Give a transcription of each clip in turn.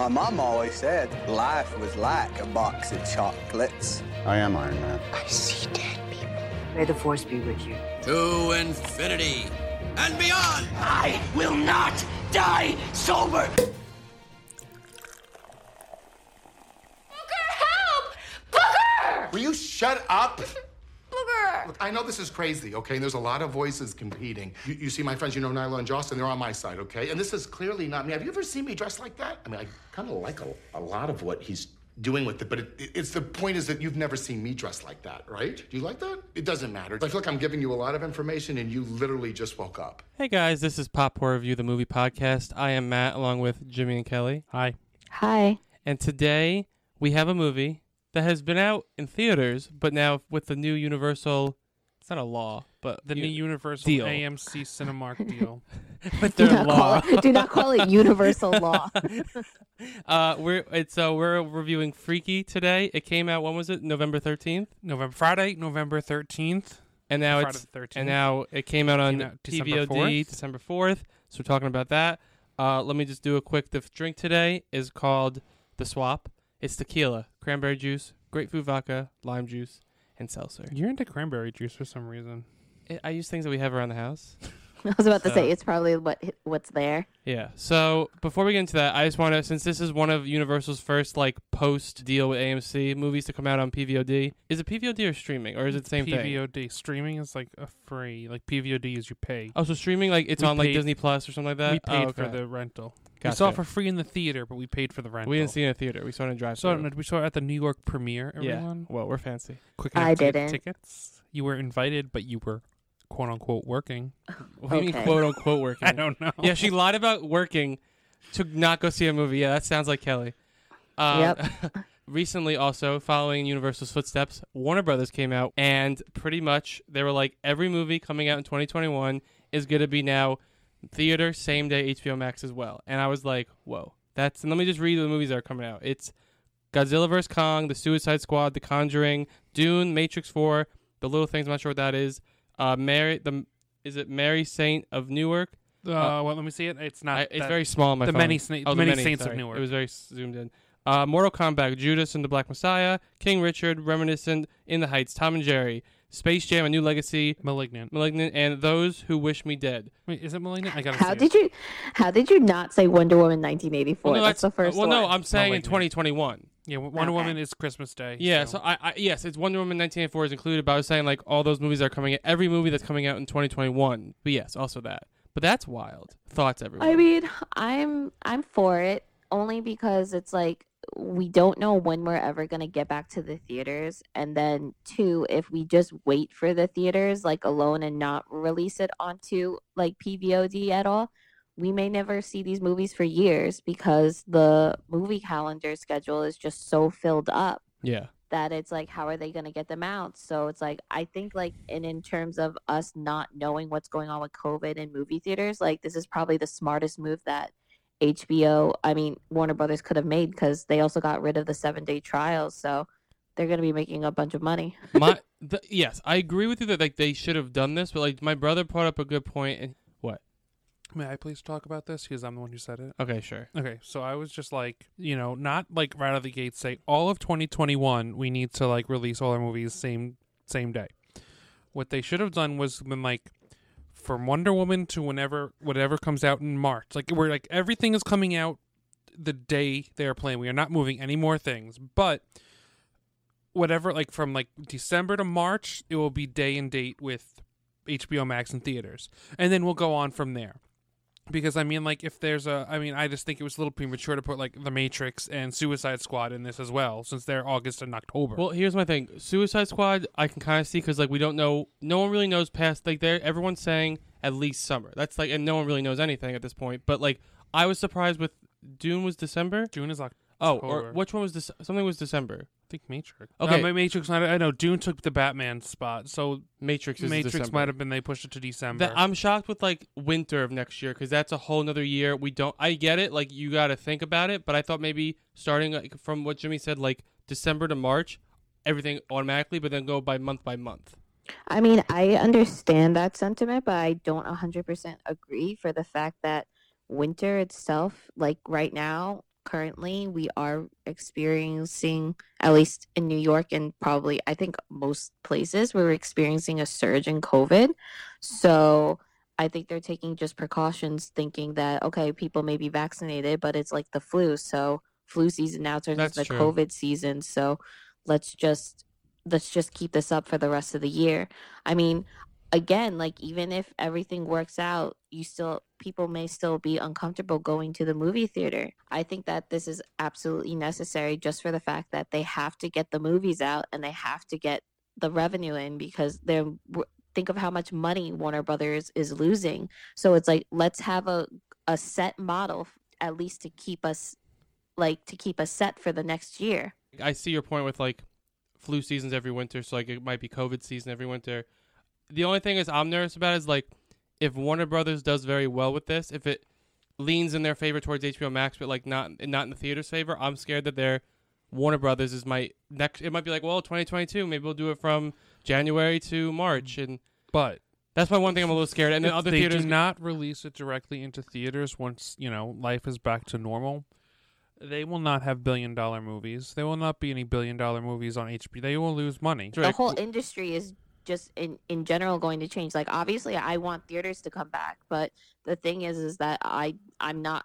My mom always said life was like a box of chocolates. I am Iron Man. I see dead people. May the force be with you. To infinity and beyond! I will not die sober! Booker, help! Booker! Will you shut up? Booker! Look, I know this is crazy, okay? And there's a lot of voices competing. You, you see my friends, you know, Nyla and Jocelyn, they're on my side, okay? And this is clearly not me. Have you ever seen me dressed like that? I mean, I kind of like a, a lot of what he's doing with it, but it, it- it's the point is that you've never seen me dressed like that, right? Do you like that? It doesn't matter. I feel like I'm giving you a lot of information and you literally just woke up. Hey guys, this is Pop Horror Review, the movie podcast. I am Matt, along with Jimmy and Kelly. Hi. Hi. And today we have a movie that has been out in theaters, but now with the new Universal, it's not a law, but The new Universal deal. AMC Cinemark deal. with Do their not, law. call it, do not call it universal law. uh, we're it's uh, we're reviewing Freaky today. It came out when was it? November thirteenth, November Friday, November thirteenth. and now Friday it's the 13th. and now it came out on Came out December PVOD 4th. December fourth. So we're talking about that. Uh, let me just do a quick. The drink today is called the Swap. It's tequila, cranberry juice, grapefruit vodka, lime juice, and seltzer. You're into cranberry juice for some reason. I- I use things that we have around the house. I was about to say it's probably what what's there. Yeah. So before we get into that, I just want to, since this is one of Universal's first like post deal with AMC movies to come out on PVOD, is it PVOD or streaming, or is it the same thing? PVOD streaming is like a free. Like PVOD is you pay. Oh, so streaming like it's We on like Disney Plus or something like that. we paid Oh, for the rental. We saw it for free in the theater, but we paid for the rental. We didn't see it in a theater. We saw it in a drive. Saw it, we saw it at the New York premiere. Everyone, Yeah. Well, we're fancy. quick I enough to get didn't. tickets. You were invited, but you were quote unquote working. What do you mean Okay. quote unquote working? I don't know. Yeah, she lied about working to not go see a movie. Yeah, that sounds like Kelly. Um, Yep. recently, also following Universal's footsteps, Warner Brothers came out and pretty much they were like, every movie coming out in 2021 is going to be now theater, same day HBO Max as well. And I was like, whoa, that's. And let me just read the movies that are coming out. It's Godzilla vs Kong, The Suicide Squad, The Conjuring, Dune, Matrix 4, The Little Things. I'm not sure what that is. Uh, Mary, the is it Mary Saint of Newark? Uh, well, let me see it. It's not. I, it's that- very small my the phone. many sna- oh, the many many saints of. Newark. It was very zoomed in. Uh, Mortal Kombat, Judas and the Black Messiah, King Richard, Reminiscent, In the Heights, Tom and Jerry, Space Jam: A New Legacy, Malignant. Malignant, and Those Who Wish Me Dead. Wait, is it Malignant? I gotta How see did it. you how did you not say Wonder Woman 1984? no, that's, the first well, one. no, I'm saying in 2021. Yeah, Wonder Okay. Woman is Christmas Day. Yeah, so, so I, I yes, it's Wonder Woman 1984 is included, but I was saying like all those movies are coming out, every movie that's coming out in 2021. But yes, also that. But that's wild. Thoughts, everyone. I mean, I'm I'm for it only because it's like we don't know when we're ever going to get back to the theaters and then two if we just wait for the theaters like alone and not release it onto like PVOD at all we may never see these movies for years because the movie calendar schedule is just so filled up yeah. that it's like how are they going to get them out so it's like i think like and in terms of us not knowing what's going on with covid in movie theaters like this is probably the smartest move that hbo i mean warner brothers could have made because they also got rid of the seven day trials so they're going to be making a bunch of money my the, yes, I agree with you that like they should have done this, but like my brother brought up a good point. And what? may I please talk about this because I'm the one who said it. Okay, sure. Okay, so I was just like, you know, not like right out of the gate say all of 2021 we need to like release all our movies same same day. What they should have done was been like from Wonder Woman to whenever whatever comes out in March. Like we're like everything is coming out the day they are playing. We are not moving any more things, but whatever like from like December to March, it will be day and date with HBO Max and theaters, and then we'll go on from there because I mean, like, if there's a, I mean, I just think it was a little premature to put like The Matrix and Suicide Squad in this as well, since they're August and October. Well, here's my thing. Suicide Squad, I can kind of see because like we don't know. No one really knows past like there. Everyone's saying at least summer. That's like, and no one really knows anything at this point. But like, I was surprised with Dune was December. Dune is October. Oh, or which one was this? Something was December. I think Matrix. Okay. Okay, Matrix. I I know Dune took the Batman spot, so Matrix is Matrix December. might have been they pushed it to December. That, I'm shocked with like winter of next year because that's a whole nother year. We don't. I get it. Like you got to think about it, but I thought maybe starting like from what Jimmy said, like December to March, everything automatically, but then go by month by month. I mean, I understand that sentiment, but I don't 100% agree for the fact that winter itself, like right now, currently we are experiencing, at least in New York and probably I think most places, we're experiencing a surge in COVID. So I think they're taking just precautions, thinking that okay, people may be vaccinated, but it's like the flu. So flu season now turns That's into true. COVID season. So let's just let's just keep this up for the rest of the year. I mean, again, like even if everything works out, you still people may still be uncomfortable going to the movie theater. I think that this is absolutely necessary just for the fact that they have to get the movies out and they have to get the revenue in because they're think of how much money Warner Brothers is losing. So it's like let's have a a set model at least to keep us like to keep us set for the next year. I see your point with like flu seasons every winter, so like it might be COVID season every winter. The only thing is I'm nervous about is like if Warner Brothers does very well with this, if it leans in their favor towards HBO Max, but like not not in the theater's favor, I'm scared that their Warner Brothers is my next. It might be like, well, 2022, maybe we'll do it from January to March, and But that's my one thing I'm a little scared. And then other they theaters, do not release it directly into theaters once you know life is back to normal. They will not have billion dollar movies. There will not be any billion dollar movies on HBO. They will lose money. the whole industry is just in in general going to change like obviously i want theaters to come back but the thing is is that i i'm not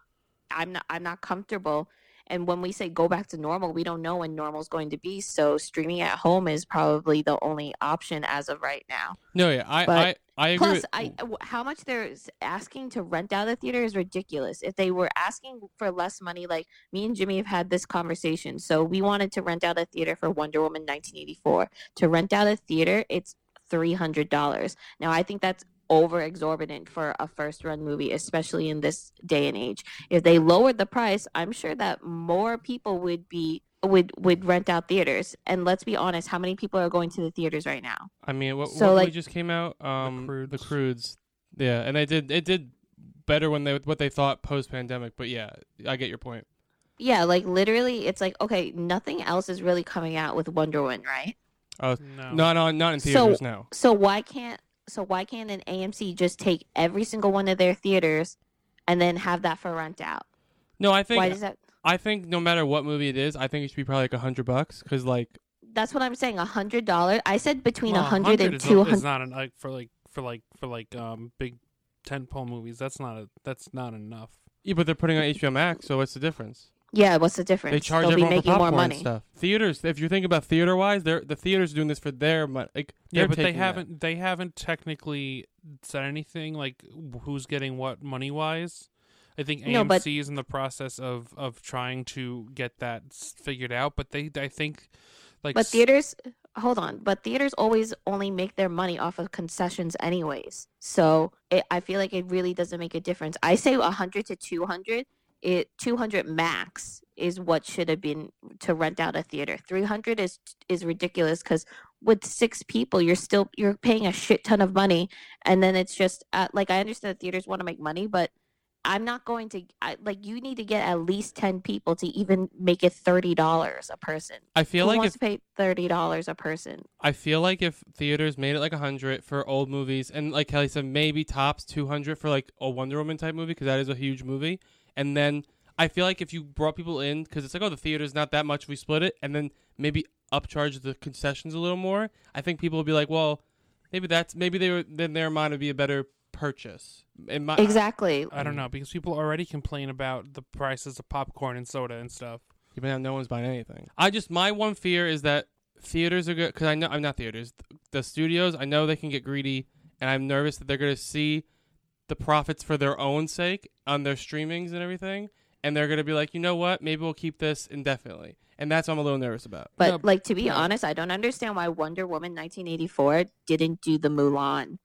i'm not i'm not comfortable and when we say go back to normal we don't know when normal is going to be so streaming at home is probably the only option as of right now no, yeah, I But I I agree. Plus, with- I how much they're asking to rent out a theater is ridiculous. If they were asking for less money, like me and Jimmy have had this conversation, so we wanted to rent out a theater for Wonder Woman 1984. To rent out a theater, it's three hundred dollars. Now, I think that's over exorbitant for a first run movie, especially in this day and age. If they lowered the price, I'm sure that more people would be would would rent out theaters. And let's be honest, how many people are going to the theaters right now? I mean, what, So, what movie like- just came out? Um, the Croods. Crudes. Yeah, and they did it did better when they what they thought post pandemic. But yeah, I get your point. Yeah, like literally, it's like okay, nothing else is really coming out with Wonder Woman, right? Oh, No. not on not in So- theaters now. So why can't so why can't an AMC just take every single one of their theaters and then have that for rent out? No, I think Why does that? I think no matter what movie it is, I think it should be probably like a hundred bucks because like That's what I'm saying. A hundred dollars. I said between a Well, hundred and is, two is hundred. not an, like for like for like for like um big tentpole movies. That's not a that's not enough. yeah, but they're putting on HBO Max, so what's the difference? Yeah, what's the difference? They charge They'll be everyone for making popcorn more and money. stuff. Theaters, if you're thinking about theater wise, they're the theaters doing this for their money. Like Yeah, they're but they taking that. haven't they haven't technically said anything like who's getting what money wise. I think No, AMC but- is in the process of of trying to get that s- figured out, but they I think like But s- theaters, hold on. But theaters always only make their money off of concessions, anyways. So it, I feel like it really doesn't make a difference. I say 100 to 200. It 200 max is what should have been to rent out a theater. 300 is is ridiculous because with six people, you're still you're paying a shit ton of money, and then it's just uh, like I understand that theaters want to make money, but I'm not going to I, like you need to get at least 10 people to even make it $30 a person. I feel Who like wants if to pay thirty dollars a person? I feel like if theaters made it like a hundred for old movies, and like Kelly said, maybe tops two hundred for like a Wonder Woman type movie because that is a huge movie, and then I feel like if you brought people in because it's like oh the theater's not that much, we split it, and then maybe upcharge the concessions a little more. I think people would be like, well, maybe that's maybe they were then their mind would be a better purchase. In my, Exactly. I don't know because people already complain about the prices of popcorn and soda and stuff. Even now, no one's buying anything. I just my one fear is that theaters are good because I know I'm not theaters. The studios, I know they can get greedy, and I'm nervous that they're going to see the profits for their own sake on their streamings and everything, and they're going to be like, you know what, maybe we'll keep this indefinitely, and that's what I'm a little nervous about. But No, like to be no. honest, I don't understand why Wonder Woman 1984 didn't do the Mulan.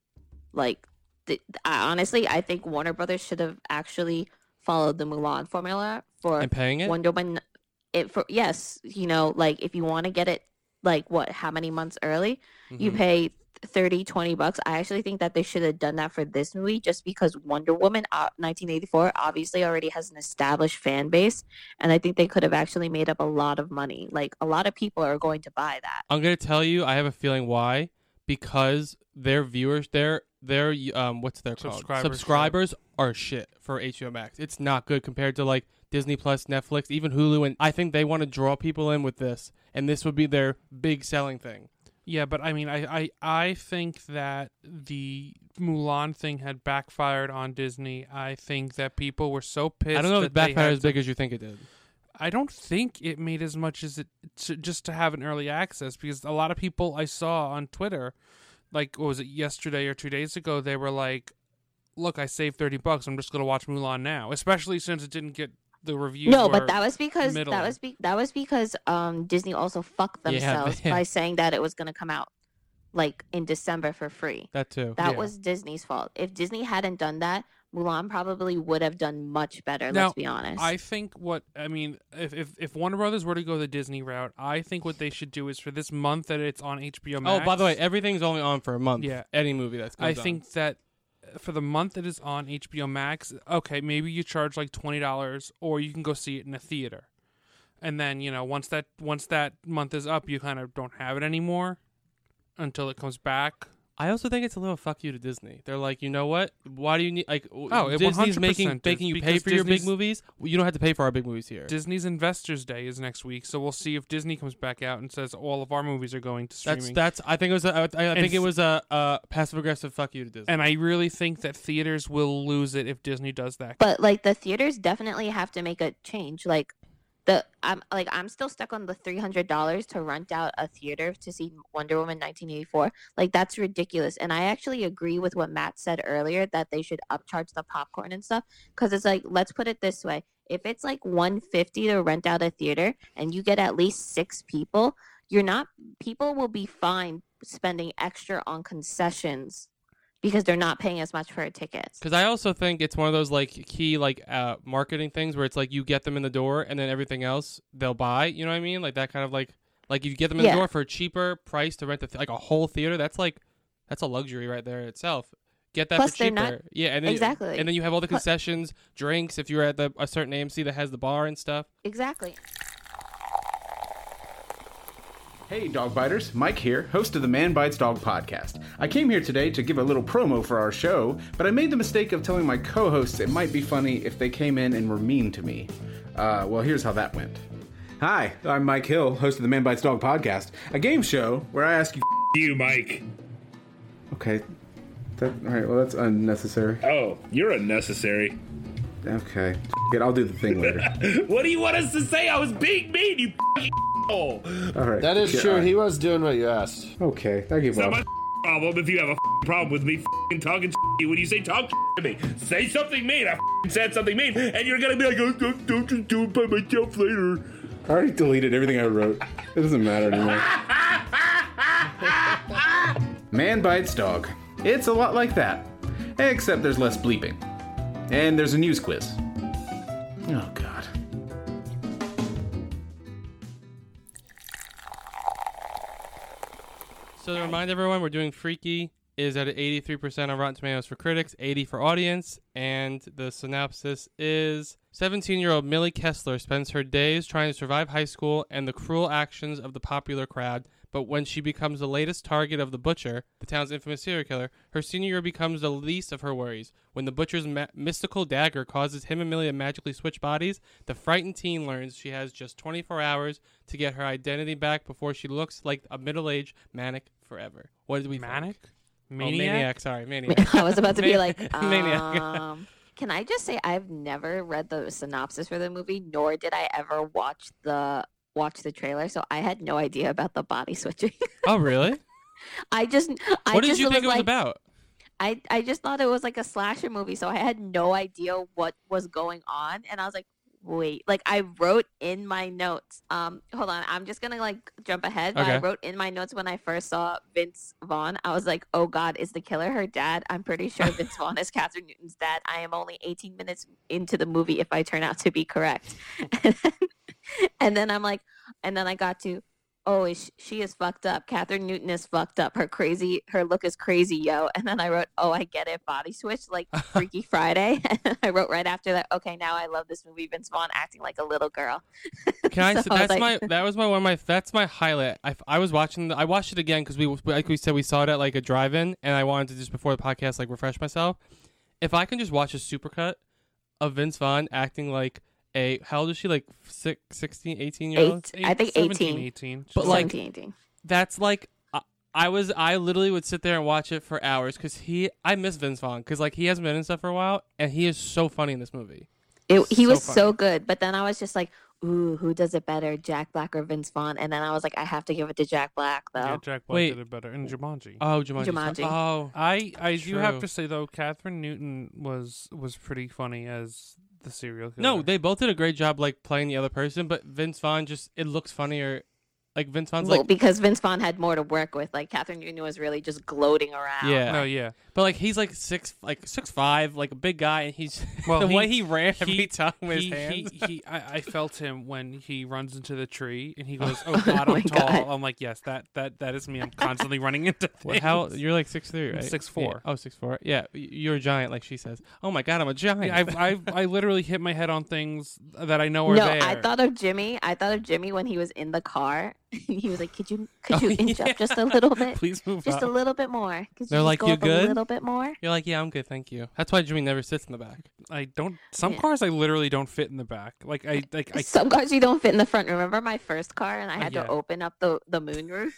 Like, the, I, honestly, I think Warner Brothers should have actually followed the Mulan formula for And paying it, Wonder Woman. It for yes, you know, like if you want to get it, like what, how many months early, you Mhm. pay 30 20 bucks. I actually think that they should have done that for this movie just because wonder woman uh, 1984 obviously already has an established fan base and i think they could have actually made up a lot of money. Like a lot of people are going to buy that. I'm going to tell you, I have a feeling why. Because their viewers, their their um, what's their called? Subscribers, subscribers are shit for HBO Max. It's not good compared to like Disney Plus, Netflix, even Hulu, and I think they want to draw people in with this, and this would be their big selling thing. Yeah, but I mean, I, I, I think that the Mulan thing had backfired on Disney. I think that people were so pissed. I don't know if it backfired as big as you think it did. I don't think it made as much as it to, just to have an early access because a lot of people I saw on Twitter, like what was it yesterday or two days ago, they were like, "Look, I saved thirty bucks. I'm just gonna watch Mulan now." Especially since it didn't get the reviews. No, were but that was because middling. that was be- that was because um Disney also fucked themselves yeah. by saying that it was going to come out like in December for free. That too. That Yeah. was Disney's fault. If Disney hadn't done that, Mulan probably would have done much better. Now, let's be honest. I think what I mean, if, if if Warner Brothers were to go the Disney route, I think what they should do is for this month that it's on HBO Max. Oh, by the way, everything's only on for a month. Yeah. Any movie that's good. I on. think that for the month that is on HBO Max, okay, maybe you charge like twenty dollars, or you can go see it in a theater, and then you know once that once that month is up, you kind of don't have it anymore until it comes back. I also think it's a little fuck you to Disney. They're like, you know what? Why do you need like? Oh, it Disney's 100% making making you pay because for your big movies. Well, you don't have to pay for our big movies here. Disney's Investors Day is next week, so we'll see if Disney comes back out and says all of our movies are going to streaming. That's that's. I think it was. A, I, I think it was a, a passive aggressive fuck you to Disney. and I really think that theaters will lose it if Disney does that. but like the theaters definitely have to make a change. Like the I'm like I'm still stuck on the three hundred dollars to rent out a theater to see Wonder Woman nineteen eighty four. Like that's ridiculous. And I actually agree with what Matt said earlier that they should upcharge the popcorn and stuff. Because it's like let's put it this way: if it's like one fifty to rent out a theater and you get at least six people, you're not people will be fine spending extra on concessions because they're not paying as much for a ticket. Because I also think it's one of those like key like uh, marketing things where it's like you get them in the door and then everything else they'll buy. You know what I mean? Like that kind of like like if you get them in Yeah. the door for a cheaper price to rent the th- like a whole theater. That's like that's a luxury right there itself. Get that Plus, for they're cheaper. not- yeah, and then Exactly. and then you have all the concessions, drinks. If you're at the a certain AMC that has the bar and stuff. Exactly. Hey, dog biters. Mike here, host of the Man Bites Dog podcast. I came here today to give a little promo for our show, but I made the mistake of telling my co hosts it might be funny if they came in and were mean to me. Uh, well, here's how that went. Hi, I'm Mike Hill, host of the Man Bites Dog podcast, a game show where I ask you. You, Mike. Okay. That, all right, well, that's unnecessary. Oh, you're unnecessary. Okay. It, I'll do the thing later. what do you want us to say? I was being mean, you. All right. That is yeah, true. all right. He was doing what you asked. Okay, I give It's not up. my problem if you have a problem with me f***ing talking to you when you say talk to me. Say something mean. I f***ing said something mean, and you're gonna be like, oh, don't, don't just do it by myself later. I already deleted everything I wrote. It doesn't matter anymore. Man bites dog. It's a lot like that. Except there's less bleeping. And there's a news quiz. Oh, God. So to remind everyone, we're doing Freaky is at 83% on Rotten Tomatoes for critics, 80 for audience, and the synopsis is 17-year-old Millie Kessler spends her days trying to survive high school and the cruel actions of the popular crowd, but when she becomes the latest target of the butcher, the town's infamous serial killer, her senior year becomes the least of her worries. When the butcher's ma- mystical dagger causes him and Millie to magically switch bodies, the frightened teen learns she has just 24 hours to get her identity back before she looks like a middle-aged manic forever. What did we Manic? Think? Maniac? Oh, maniac. Sorry, maniac. I was about to be Man- like, maniac. um, can I just say I've never read the synopsis for the movie, nor did I ever watch the watch the trailer, so I had no idea about the body switching. oh, really? I just, I what did just you think it was like, about? I, I just thought it was like a slasher movie, so I had no idea what was going on, and I was like, wait, like I wrote in my notes. Um, hold on, I'm just gonna like jump ahead. But I wrote in my notes when I first saw Vince Vaughn. I was like, oh God, is the killer her dad? I'm pretty sure Vince Vaughn is Kathryn Newton's dad. I am only 18 minutes into the movie if I turn out to be correct. And then, and then I'm like, and then I got to. Oh, is she is fucked up. Kathryn Newton is fucked up. Her crazy, her look is crazy, yo. And then I wrote, oh, I get it, body switch, like Freaky Friday. And I wrote right after that, okay, now I love this movie. Vince Vaughn acting like a little girl. Can I? So say I that's like- my. That was my one. Of my. That's my highlight. I, I was watching. The, I watched it again because we, like we said, we saw it at like a drive-in, and I wanted to just before the podcast like refresh myself. If I can just watch a supercut of Vince Vaughn acting like a how old is she? Like six, 16, 18 year old? Eight, I think 17, 18. 18. But like 17, 18. that's like I, I was I literally would sit there and watch it for hours because he I miss Vince Vaughn because like he hasn't been in stuff for a while and he is so funny in this movie. It, he So was funny. so good, but then I was just like, "Ooh, who does it better, Jack Black or Vince Vaughn?" And then I was like, "I have to give it to Jack Black, though." Yeah, Jack Black Wait. did it better. And Jumanji. Oh, Jumanji. Jumanji. Oh, I I do have to say though, Kathryn Newton was was pretty funny as the serial killer. no, they both did a great job like playing the other person, but Vince Vaughn just it looks funnier. Like Vince Vaughn's well, like because Vince Vaughn had more to work with. Like Kathryn Newton was really just gloating around. yeah, no, yeah. but like he's like six like six five like a big guy and he's Well, the he- way he ran every he- time with he, his hands. He, he, I, I felt him when he runs into the tree and he oh goes, "Oh God, oh my I'm tall." God. I'm like, "Yes, that that that is me. I'm constantly running into What- things." how you're like six three, I'm right? 6'4". Yeah. Oh, six four. Yeah, you're a giant, like she says. Oh my god, I'm a giant. Yeah, I've, I've I literally hit my head on things that I know are No, there. I thought of Jimmy. I thought of Jimmy when he was in the car. he was like, "Could you, could Oh, you inch yeah. up just a little bit? Please move just up. a little bit more. Could They're just like, go "You up good?" A little bit more." You're like, yeah, I'm good, thank you. That's why Jimmy never sits in the back. I don't. Some Yeah. cars I literally don't fit in the back. Like I like I Some cars you don't fit in the front. Remember my first car, and I uh, had yeah. to open up the the moonroof.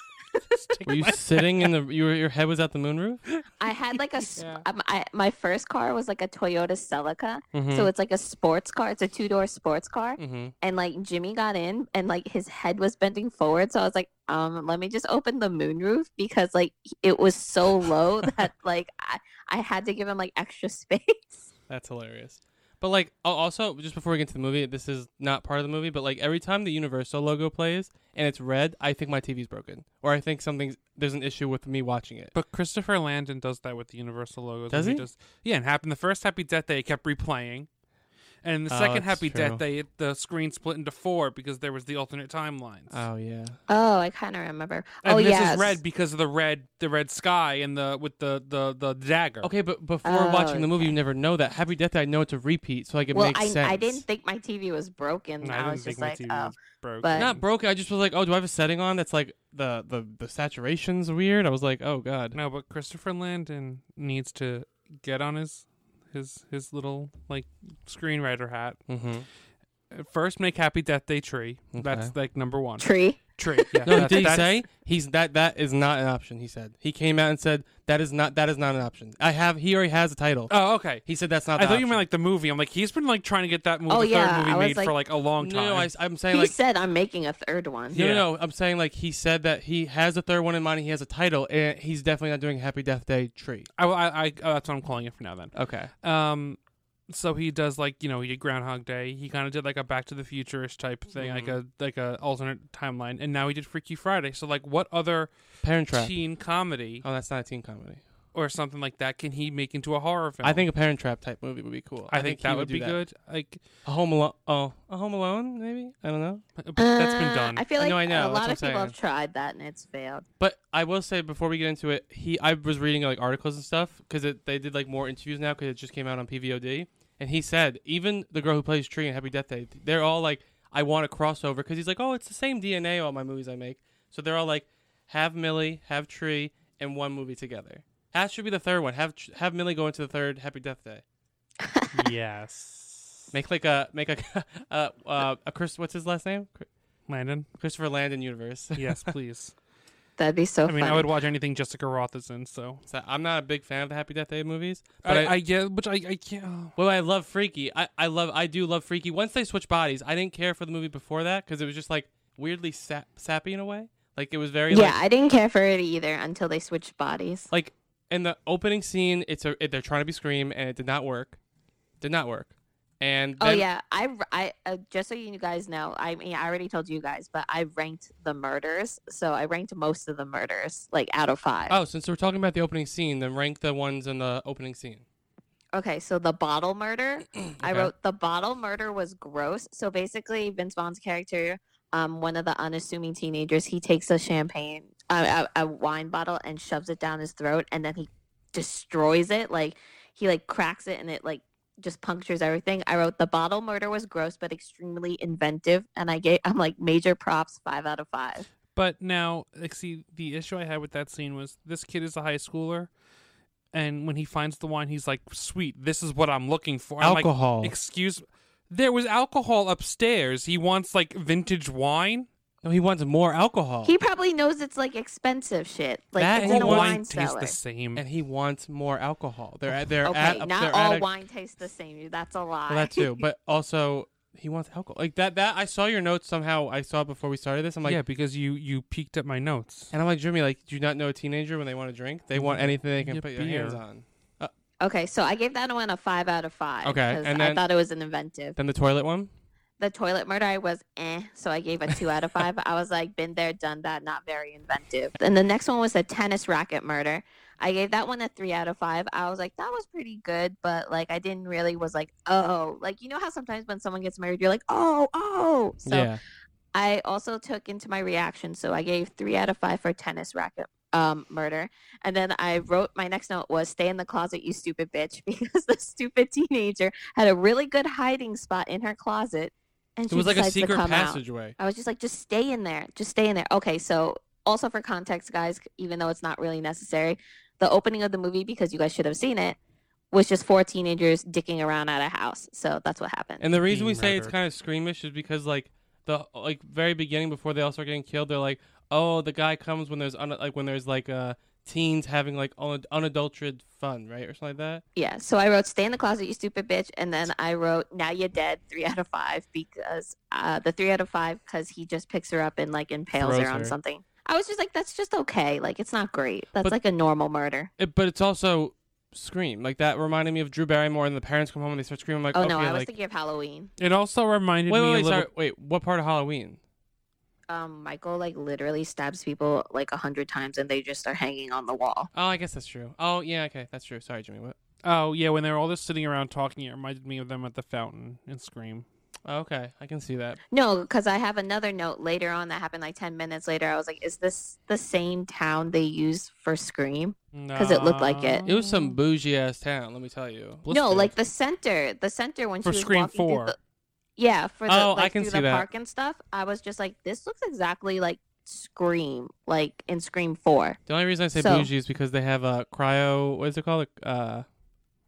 Were you sitting in the? You were, your head was at the moonroof. I had like a. Yeah. um, I, my first car was like a Toyota Celica, Mhm. so it's like a sports car. It's a two door sports car, Mm-hmm. and like Jimmy got in, and like his head was bending forward. So I was like, um, let me just open the moonroof because like it was so low that like I I had to give him like extra space. That's hilarious. But like also just before we get to the movie, this is not part of the movie, but like every time the Universal logo plays and it's red, I think my TV's broken, or I think something's there's an issue with me watching it. But Christopher Landon does that with the Universal logos. Does he? Does, yeah, and happened the first Happy Death Day, it kept replaying. And the Oh, second Happy true. Death Day, the screen split into four because there was the alternate timelines. Oh yeah. Oh, I kind of remember. and oh this yeah, is red because of the red, the red sky and the with the the the dagger. Okay, but before Oh, watching the movie, okay. you never know that Happy Death Day. I know it's a repeat, so like it Well, makes I sense. I didn't think my TV was broken. No, I I, didn't was think just my like, TV oh, was broken. but Not broken. I just was like, oh, do I have a setting on that's like the the the saturation's weird? I was like, oh god. No, but Christopher Landon needs to get on his his his little like screenwriter hat. Mm-hmm. First, make Happy Death Day tree. That's like number one. tree. Tree. Yeah. No, that's- did he that's- say he's that that is not an option? He said he came out and said that is not that is not an option. I have he already has a title. Oh, okay. He said that's not. I the thought you option. meant like the movie. I'm like, he's been like trying to get that movie, Oh, the yeah, third movie was made like- for like a long time. No, I, am saying He like said I'm making a third one. no, Yeah. no, no. I'm saying like he said that he has a third one in mind. and He has a title, and he's definitely not doing Happy Death Day tree. I, I, I, oh, that's what I'm calling it for now. Then. Okay. Um, so he does like you know he did Groundhog Day. He kind of did like a Back to the Future-ish type thing, like Mm-hmm. a like a alternate timeline. And now he did Freaky Friday. So like, what other Parent Trap. teen comedy Oh, that's not a teen comedy. Or something like that can he make into a horror film? I think a Parent Trap type movie would be cool. I, think, he that would do be good. Like A Home Alone. Oh, a Home Alone, maybe. I don't know. but that's been Uh, done. I feel I like know, I know, a lot of people saying. have tried that and it's failed. But I will say before we get into it, he I was reading like articles and stuff because they did like more interviews now because it just came out on PVOD, and he said even the girl who plays Tree in Happy Death Day, they're all like, I want a crossover because he's like, oh, it's the same DNA all my movies I make, so they're all like, have Millie, have Tree, and one movie together. That should be the third one. Have have Millie go into the third Happy Death Day. yes. Make like a make a uh, uh, a Chris. What's his last name? Landon. Christopher Landon universe. Yes, please. That'd be so I mean, funny. I would watch anything Jessica Rothe is in. So So I'm not a big fan of the Happy Death Day movies, but I, I get, but I, I can't. oh. Well, I love Freaky. I, I love I do love Freaky. Once they switched bodies, I didn't care for the movie before that because it was just like weirdly sap, sappy in a way. Like it was very yeah, like, I didn't care for it either until they switched bodies. like in the opening scene, it's a it, they're trying to be Scream and it did not work. Did not work. And Oh yeah, I, I uh, just so you guys know, I mean, I already told you guys, but I ranked the murders, so I ranked most of the murders like out of five. Oh, since we're talking about the opening scene, then rank the ones in the opening scene. Okay, so the bottle murder, I wrote the bottle murder was gross. So basically, Vince Vaughn's character, um, one of the unassuming teenagers, he takes a champagne, a, a wine bottle, and shoves it down his throat, and then he destroys it. Like he like cracks it, and it like just punctures everything. I wrote the bottle murder was gross, but extremely inventive, and I gave I'm like major props, five out of five. But now, like, see, the issue I had with that scene was this kid is a high schooler, and when he finds the wine, he's like, "Sweet, this is what I'm looking for." I'm like, Alcohol. Excuse, There was alcohol upstairs. He wants like vintage wine. No, he wants more alcohol. He probably knows it's like expensive shit. Like That it's in a wine wine tastes cellar. the same. and he wants more alcohol. They're at, they're Okay, at, not they're all at a, wine tastes the same. That's a lie. Well, that too, but also he wants alcohol. Like that. That I saw your notes somehow. I saw it before we started this. I'm like, yeah, because you you peeked at my notes. and I'm like, Jimmy, like, do you not know a teenager when they want to drink? They want anything they can Yeah, put your beer. hands on. Uh, Okay, so I gave that one a five out of five. Okay, and then, I thought it was an inventive. then the toilet one. The toilet murder I was eh, so I gave a two out of five. I was like, been there, done that, not very inventive. And the next one was the tennis racket murder. I gave that one a three out of five. I was like, that was pretty good, but like I didn't really was like, oh, like you know how sometimes when someone gets married, you're like, oh, oh. So yeah. I also took into my reaction, so I gave three out of five for tennis racket um, murder, and then I wrote my next note was "Stay in the closet, you stupid bitch," because the stupid teenager had a really good hiding spot in her closet, and It was like a decides to secret come out. passageway. I was just like, just stay in there, just stay in there. Okay, so also for context, guys, even though it's not really necessary, the opening of the movie because you guys should have seen it was just four teenagers dicking around at a house. So that's what happened. And the reason we being say it's kind of squeamish is because like the like very beginning before they all start getting killed, they're like, oh, the guy comes when there's un- like when there's like uh teens having like un- unadulterated fun, right, or something like that. Yeah, so I wrote "Stay in the closet, you stupid bitch," and then I wrote "Now you're dead," three out of five because uh, the three out of five because he just picks her up and like impales Throws her on something. I was just like, that's just okay. Like it's not great. That's But- like a normal murder. It, but it's also Scream. Like that reminded me of Drew Barrymore, and the parents come home and they start screaming. I'm like, oh okay, no, I was like thinking of Halloween. It also reminded wait, me wait, a wait, little. sorry, wait. What part of Halloween? Um, Michael like literally stabs people like a hundred times and they just are hanging on the wall. Oh, I guess that's true. Oh, yeah, okay, that's true. Sorry, Jimmy. What? Oh yeah, when they were all just sitting around talking, it reminded me of them at the fountain in Scream. Oh, okay, I can see that. No, because I have another note later on that happened like ten minutes later. I was like, is this the same town they use for Scream? 'Cause it looked like it. It was some bougie ass town. Let me tell you. No, like the center, the center when For she was Scream walking through 4. the- yeah, for the Oh, I can through see the that. park and stuff. I was just like, this looks exactly like Scream, like in Scream Four. The only reason I say So- bougie is because they have a cryo. What is it called? Uh,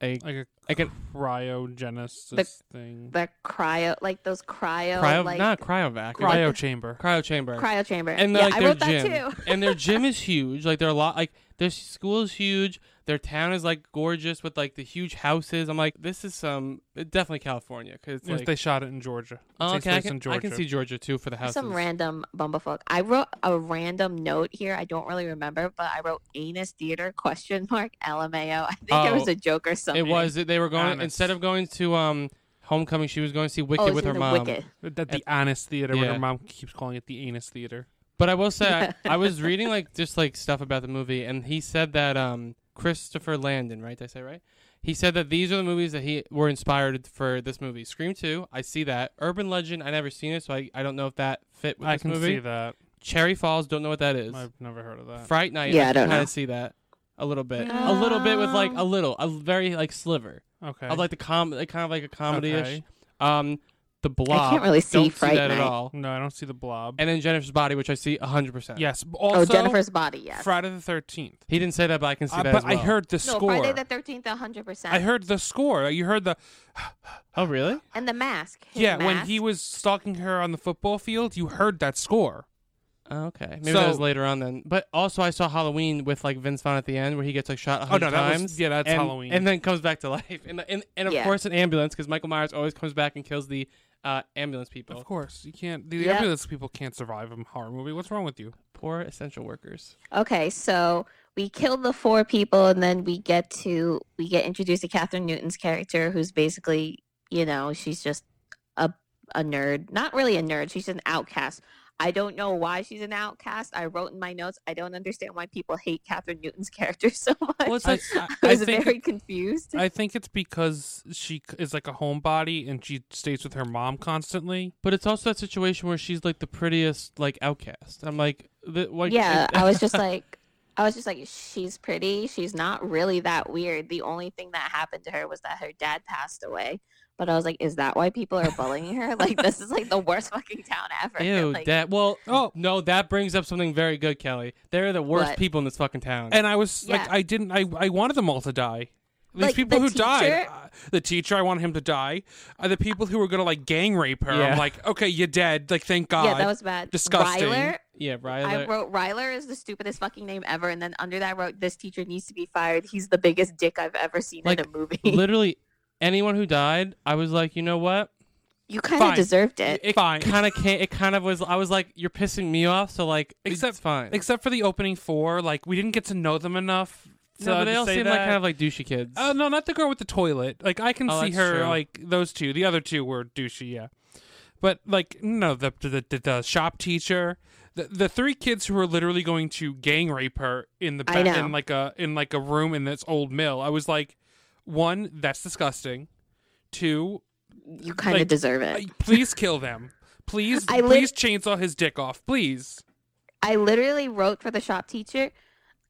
a like a like an cryogenesis The- thing, The cryo, like those cryo, cryo, like not cryovac. cryo chamber. cryo chamber. cryo chamber. and yeah, like I their wrote that gym, too. and their gym is huge. Like they're a lot. Like their school is huge. Their town is like gorgeous with like the huge houses. I'm like, this is some definitely California because Yes, like. they shot it in Georgia. It Oh, okay, I can, Georgia. I can see Georgia too for the houses. Some random bumblefuck. I wrote a random note here. I don't really remember, but I wrote anus theater question mark LMAO. I think it was Oh, a joke or something. It was. They were going Honest. instead of going to um homecoming. She was going to see Wicked oh, with her mom. Wicked. That the anus theater, where her mom keeps calling it the anus theater. But I will say, I, I was reading like just like stuff about the movie, and he said that um Christopher Landon, right? Did I say it right? He said that these are the movies that he were inspired for this movie. Scream Two, I see that. Urban Legend, I never seen it, so I, I don't know if that fit with I this can movie. see that. Cherry Falls, don't know what that is. I've never heard of that. Fright Night, Yeah, I I don't kind know. of see that a little bit, a little bit with like a little, a very like sliver Okay. of like the com, like kind of like a comedy ish. Okay. Um, the Blob, I can't really see don't Fright see that Night. at all. No, I don't see the blob. And then Jennifer's Body, which I see hundred percent. yes. b- Oh, Jennifer's body. Yes. Friday the Thirteenth. He didn't say that, but I can see Uh, that. but as well. I heard the no, score. Friday the Thirteenth, hundred percent. I heard the score. You heard the Oh, really? and the mask. his yeah when mask. he was stalking her on the football field. You heard that score. Oh, okay. Maybe that was later on then. But also, I saw Halloween with like Vince Vaughn at the end, where he gets like shot a Oh, hundred no, that was- times. yeah, that's and, Halloween. and then comes back to life. And and, and of Yeah. course, an ambulance because Michael Myers always comes back and kills the uh, ambulance people. Of course, you can't. The Yeah. ambulance people can't survive a horror movie. What's wrong with you? Poor essential workers. Okay, so we kill the four people, and then we get to we get introduced to Kathryn Newton's character, who's basically, you know, she's just a a nerd. Not really a nerd. She's an outcast. I don't know why she's an outcast. I wrote in my notes. I don't understand why people hate Kathryn Newton's character so much. Well, I- like I- I I was think- very confused. I think it's because she is like a homebody and she stays with her mom constantly. But it's also that situation where she's like the prettiest like outcast. I'm like, the, like yeah, I was just like, I was just like, she's pretty. She's not really that weird. The only thing that happened to her was that her dad passed away. But I was like, is that why people are bullying her? Like, this is like the worst fucking town ever. Ew, like, that. Well, Oh. no, that brings up something very good, Kelly. They're the worst What? people in this fucking town. And I was like, I didn't. I I wanted them all to die. These Like, people the who died. uh, the teacher, I want him to die. Uh, the people who were gonna like gang rape her, Yeah. I'm like, okay, you're dead. Like, thank God. Yeah, that was bad. Disgusting. Ryler, Yeah, Ryler. I wrote Ryler is the stupidest fucking name ever, and then under that I wrote this teacher needs to be fired. He's the biggest dick I've ever seen Like, in a movie. Literally, anyone who died, I was like, you know what? you kind of Fine. deserved it. It Fine. kind of came. It kind of was. I was like, you're pissing me off. So like, Except- it's fine. Except for the opening four, like we didn't get to know them enough. To, no, but they to all say seem like that. kind of like douchey kids. Oh no, not the girl with the toilet. Like I can Oh, see that's her. true. Like those two. The other two were douchey. Yeah, but like no, the the the, the shop teacher. The, the three kids who were literally going to gang rape her in the I ba- know. in like a in like a room in this old mill. I was like, one, that's disgusting. Two, you kind of like, deserve it. please kill them. Please, I lit- please chainsaw his dick off, please. I literally wrote for the shop teacher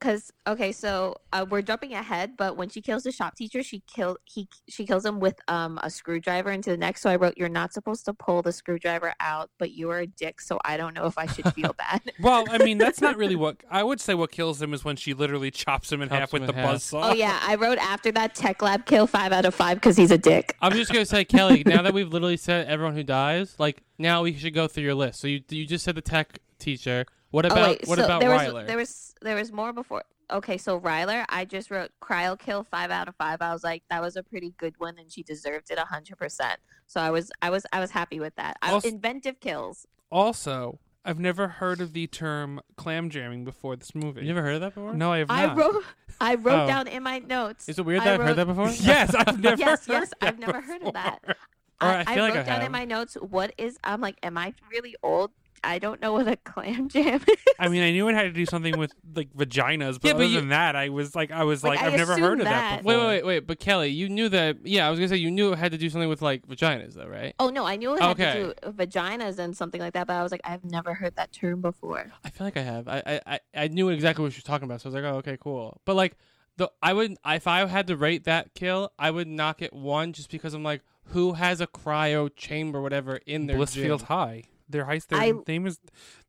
because okay, so uh, we're jumping ahead, but when she kills the shop teacher, she kill he she kills him with um a screwdriver into the neck. So I wrote, "You're not supposed to pull the screwdriver out, but you are a dick, so I don't know if I should feel bad." Well, I mean, that's not really what I would say. What kills him is when she literally chops him in Chops half him with in the half. buzz saw. oh yeah, I wrote after that tech lab kill five out of five because he's a dick. I'm just gonna say, Kelly. Now that we've literally said everyone who dies, like now we should go through your list. So you you just said the tech teacher. What about oh wait, what so about there Ryler? was there was there was more before. Okay, so Ryler, I just wrote cryo kill five out of five. I was like, that was a pretty good one, and she deserved it hundred percent. So I was I was I was happy with that. I, Also- inventive kills. Also, I've never heard of the term clam jamming before this movie. you never heard of that before? No, I have not. I wrote I wrote Oh. down in my notes. Is it weird I that I've heard that before? yes, I've never. yes, heard yes, that I've never heard of that. before. Or I feel like wrote I down have. in my notes what is I'm like, am I really old? I don't know what a clam jam is. I mean, I knew it had to do something with like vaginas, but Yeah, but other you- than that, I was like, I was Like, like, I I've never assumed heard of that. that. before. Wait, wait, wait, wait. But Kelly, you knew that. Yeah, I was gonna say you knew it had to do something with like vaginas, though, right? oh no, I knew it had Okay. to do vaginas and something like that, but I was like, I've never heard that term before. I feel like I have. I I, I, I knew exactly what she was talking about, so I was like, oh, okay, cool. But like, the I would if I had to rate that kill, I would knock it one just because I'm like, who has a cryo chamber, whatever, in their Blissfield gym? High. Their high. Their I- name is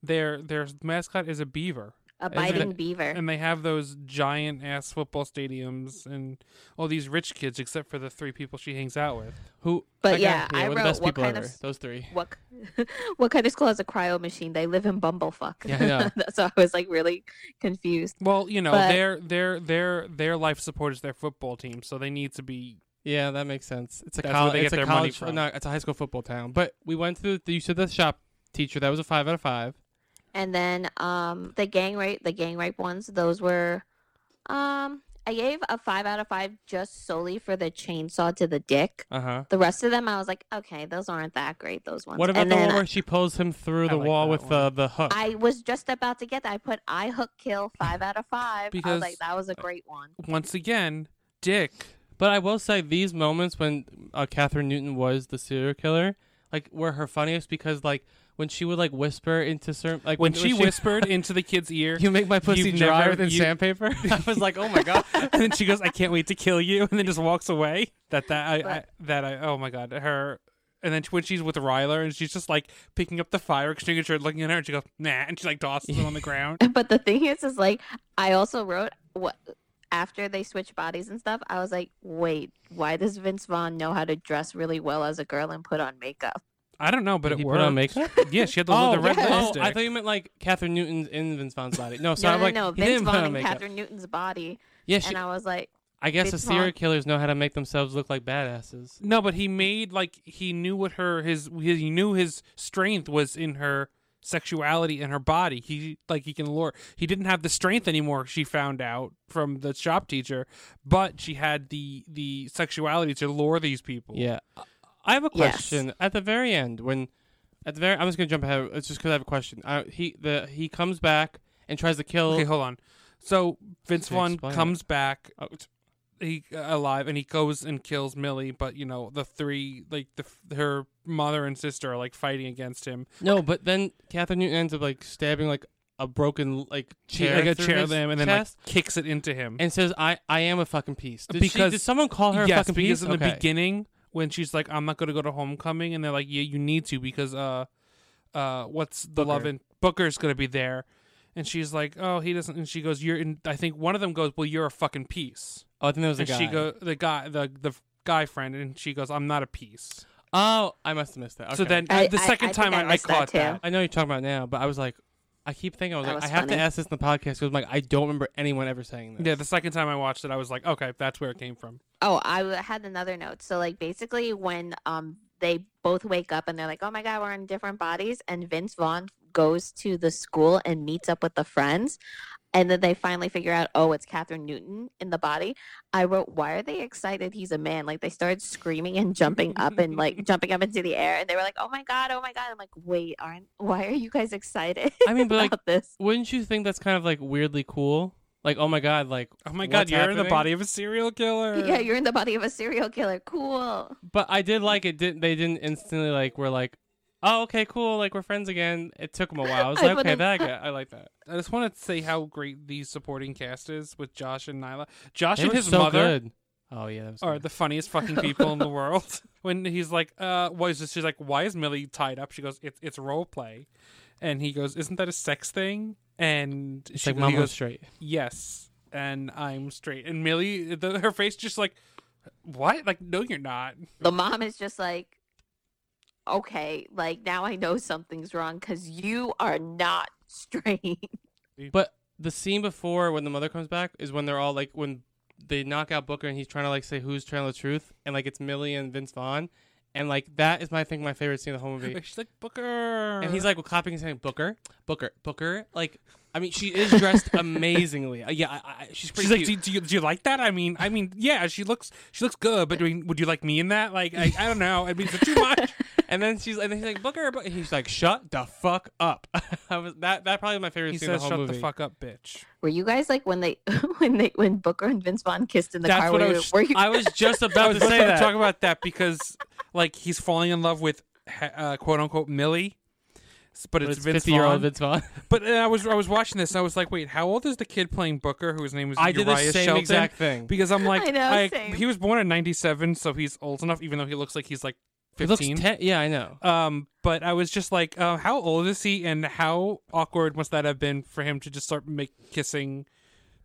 their their mascot is a beaver. A Is it- beaver. And they have those giant ass football stadiums and all these rich kids, except for the three people she hangs out with. Who? But okay, yeah, I we're the wrote best what people kind ever. of- Those three. What what kind of school has a cryo machine? They live in Bumblefuck. Yeah, I know. so I was like really confused. Well, you know, But- their their their their life support is their football team, so they need to be. Yeah, that makes sense. It's a college. It's a college. No, it's a high school football town. But we went through. You said the shop teacher. That was a five out of five. And then um the gang rape the gang rape ones, those were um I gave a five out of five just solely for the chainsaw to the dick. Uh huh. The rest of them I was like, okay, those aren't that great, those ones. What about and the then one where she pulls him through I the like wall with one. the the hook? I was just about to get that. I put I hook kill five out of five. I Because- was like, that was a great one. Once again, Dick. But I will say these moments when uh, Kathryn Newton was the serial killer, like were her funniest because like when she would like whisper into certain like When she whispered into the kid's ear, "You make my pussy drier never- than you-" sandpaper," I was like, "Oh my god!" and then she goes, "I can't wait to kill you," and then just walks away. That that I, I that I oh my god her. And then when she's with Ryler and she's just like picking up the fire extinguisher, looking at her, and she goes nah, and she like tosses it on the ground. But the thing is, is like I also wrote what after they switch bodies and stuff. I was like, wait, why does Vince Vaughn know how to dress really well as a girl and put on makeup? I don't know, but Did it he worked. put on makeup? Yeah, she had the, oh, the red yeah. oh, lipstick. I thought you meant like Kathryn Newton's in Vince Vaughn's body. No, No, sorry, no, I'm like no, he Vince didn't put Vaughn on and. Kathryn Newton's body. Yeah, she, and I was like, I guess the serial Vaughn- killers know how to make themselves look like badasses. No, but he made like he knew what her his, his he knew his strength was in her sexuality in her body. He like he can lure. He didn't have the strength anymore. She found out from the shop teacher, but she had the the sexuality to lure these people. Yeah, I have a Yes. question at the very end when at the very I'm just gonna jump ahead. It's just because I have a question. Uh, he the he comes back and tries to kill. Okay, hold on. So Vince Okay, Vaughn explain it. comes back. Oh, it's- he alive and he goes and kills Millie, but you know the three like the her mother and sister are like fighting against him. no, but then Kathryn Newton ends up like stabbing like a broken like chair, like a chair them and then chest like kicks it into him. and says, "I I am a fucking piece." Did she- Because- did someone call her a yes, fucking because piece? in the beginning when she's like, "I'm not going to go to homecoming," and they're like, "Yeah, you need to because uh, uh, what's the Booker. love and Booker's going to be there," and she's like, "Oh, he doesn't," and she goes, "You're," in, I think one of them goes, "Well, you're a fucking piece," Oh, I think that was the and guy. she go, the guy, the the guy friend, and she goes, "I'm not a piece." Oh, I must have missed that. So then I- the I- second I time I I, I missed that caught that. I know you're talking about now, but I was like, I keep thinking I was That like, was I have to ask this in the podcast because I'm like, I don't remember anyone ever saying this. Yeah, the second time I watched it, I was like, okay, that's where it came from. Oh, I had another note. So like basically when um they both wake up and they're like, "Oh my god, we're in different bodies," and Vince Vaughn goes to the school and meets up with the friends, and then they finally figure out, "Oh, it's Kathryn Newton in the body." I wrote, "Why are they excited? He's a man!" Like they started screaming and jumping up and like jumping up into the air, and they were like, "Oh my god, oh my god!" I'm like, "Wait, aren't? Why are you guys excited?" I mean, but like, this. wouldn't you think that's kind of like weirdly cool? Like, oh my god, like, Oh my god, you're in the body of a serial killer. Yeah, you're in the body of a serial killer. Cool. But I did like it. Didn't they didn't instantly like we're like, oh okay, cool, like we're friends again. It took them a while. I was I like, okay, that I, I like that. I just want to say how great the supporting cast is with Josh and Nyla. Josh They and were his so mother good. Oh yeah, that was are good. the funniest fucking people in the world. When he's like, uh, why is this? She's like, why is Millie tied up? She goes, it's it's role play. And he goes, isn't that a sex thing? And It's she, like he mom goes, goes straight. yes, and I'm straight. And Millie, the, her face just like, what? Like, no, you're not. the mom is just like okay like now i know something's wrong because you are not straight But the scene before when the mother comes back is when they're all like when they knock out Booker and he's trying to like say who's telling the truth and like it's Millie and Vince Vaughn and like that is my I think my favorite scene of the whole movie. She's like Booker, And he's like clapping and saying Booker, Booker, Booker. Like I mean, she is dressed amazingly. Uh, yeah, I, I, she's pretty She's like, do, do, you, do you like that? I mean, I mean, yeah, she looks she looks good, but I mean, would you like me in that? Like, I, I don't know. I mean, is it too much? And then she's and then he's like Booker, but he's like shut the fuck up. I was that that probably my favorite He scene of says, the whole "Shut the fuck up, bitch." were you guys like when they when they when booker and vince vaughn kissed in the That's car what were I you- was. were you I was just about was to say that. to talk about that because, like, he's falling in love with uh, quote unquote Millie, but But it's, it's Vince fifty year Vaughn. old Vince Vaughn. But uh, I was I was watching this. and I was like, wait, how old is the kid playing Booker, whose name was I did the Uriah same Shelton? exact thing. Because I'm like, I know, same. he was born in '97, so he's old enough, even though he looks like he's like He looks 15. ten- yeah, I know. Um, but I was just like, uh, how old is he, and how awkward must that have been for him to just start make kissing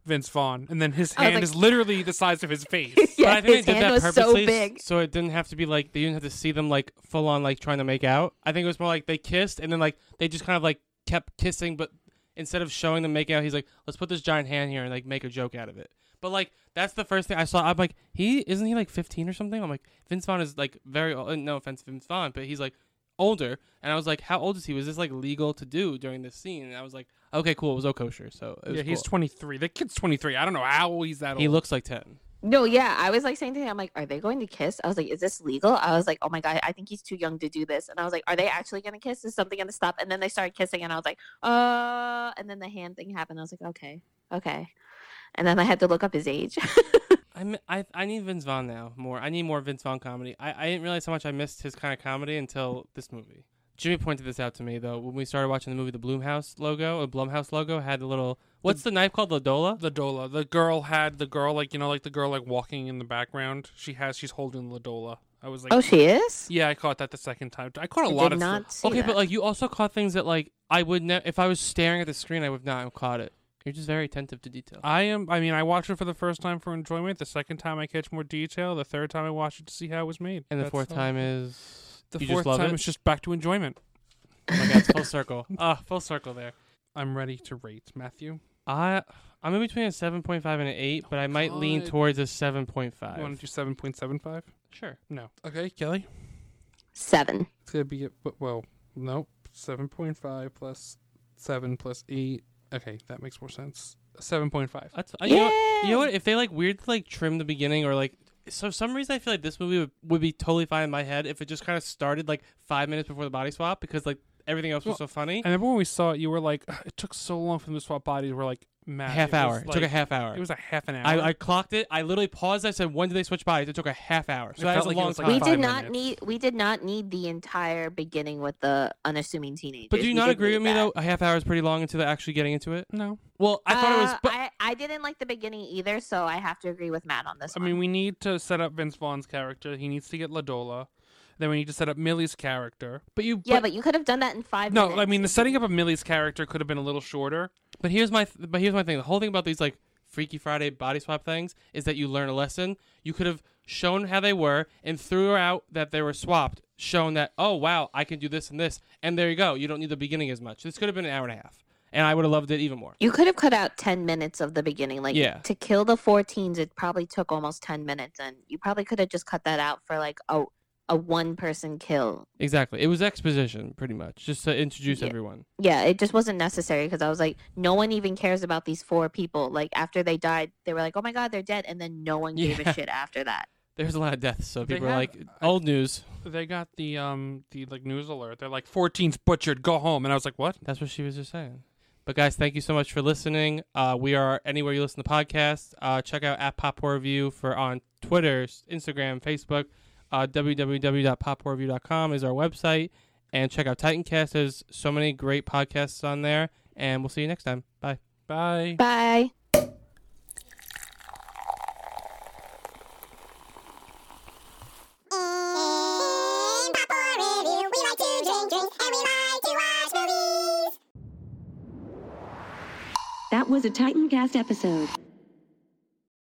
Vince Vaughn, and then his hand like- is literally the size of his face. yeah, but I think his they did hand that was so big so it didn't have to be like they didn't have to see them like full on like trying to make out. I think it was more like they kissed and then like they just kind of like kept kissing, but instead of showing them making out, he's like, let's put this giant hand here and like make a joke out of it. But like that's the first thing I saw. I'm like, he isn't he like 15 or something? I'm like, Vince Vaughn is like very old. No offense, to Vince Vaughn, but he's like older. And I was like, how old is he? Was this like legal to do during this scene? And I was like, okay, cool. It was all kosher. So it was yeah, he's cool. 23. The kid's 23. I don't know how old he's that old. he looks like 10. no yeah i was like saying to him i'm like are they going to kiss i was like is this legal i was like oh my god i think he's too young to do this and i was like are they actually going to kiss is something going to stop and then they started kissing and i was like uh and then the hand thing happened i was like okay okay and then i had to look up his age I, I I need Vince Vaughn now more. I need more Vince Vaughn comedy. I, I didn't realize how much I missed his kind of comedy until this movie. Jimmy pointed this out to me though when we started watching the movie. The Blumhouse logo, the Blumhouse logo had the little what's the, knife called? The Dola. the Dola. The girl had the girl like you know like the girl like walking in the background. She has she's holding the Dola. I was like, oh she is yeah, I caught that the second time. I caught a I lot did of not see Okay, that. but like you also caught things that like I would ne- if I was staring at the screen, I would not have caught it. You're just very attentive to detail. I am. I mean, I watched it for the first time for enjoyment. The second time, I catch more detail. The third time, I watch it to see how it was made. and the That's fourth all. time is the you fourth just love time, it? it's just back to enjoyment. Oh my god, it's full circle. Ah, full circle there. I'm ready to rate Matthew. I I'm in between a seven point five and an eight, but I might lean God. towards a seven point You want to do seven point seven five? Sure. No. Okay, Kelly. seven It's gonna be a, well. Nope. Seven point five plus seven plus eight. Okay, that makes more sense. Seven point five. That's uh, you, know, what- you know what? If they like weird like trim the beginning or like so for some reason I feel like this movie would, would be totally fine in my head if it just kind of started like five minutes before the body swap because like everything else was so funny. I remember when we saw it, you were like, it took so long for them to swap bodies. We're like, Matt, half it was hour. It took a half hour. It was a half an hour. I, I clocked it. I literally paused. I said, "When did they switch bodies?" It took a half hour. So It that was like a it long was, like, time. we did not minutes. need we did not need the entire beginning with the unassuming teenagers but do you We not agree with me that. though? A half hour is pretty long into the actually getting into it. no. Well, I thought it was. Uh, But I, I didn't like the beginning either, so I have to agree with Matt on this I one. mean, we need to set up Vince Vaughn's character. He needs to get Ladola. Then we need to set up Millie's character. but you. yeah, but, you could have done that in five No, I mean the setting up of Millie's character could have been a little shorter. But here's my th- but here's my thing. The whole thing about these like Freaky Friday body swap things is that you learn a lesson. You could have shown how they were and throughout that they were swapped, shown that oh wow I can do this and this, and there you go. You don't need the beginning as much. This could have been an hour and a half, and I would have loved it even more. You could have cut out 10 minutes of the beginning. Like, Yeah. to kill the 14s, it probably took almost 10 minutes. And you probably could have just cut that out for like a, a one person kill. Exactly. It was exposition pretty much, just to introduce Yeah. everyone. Yeah, it just wasn't necessary because I was like, no one even cares about these four people. Like, after they died, they were like, oh my God, they're dead. And then no one gave Yeah. a shit after that. There's a lot of deaths, so They people are like old news. They got the um the like news alert. They're like 14's butchered. Go home. And I was like, what? That's what she was just saying. But guys, thank you so much for listening. Uh, we are anywhere you listen to podcasts. Uh, check out at Pop Horror Review for on Twitter, Instagram, Facebook. Uh, is our website, and check out Titancast. There's so many great podcasts on there, and we'll see you next time. Bye. Bye. Bye. That was a Titancast episode.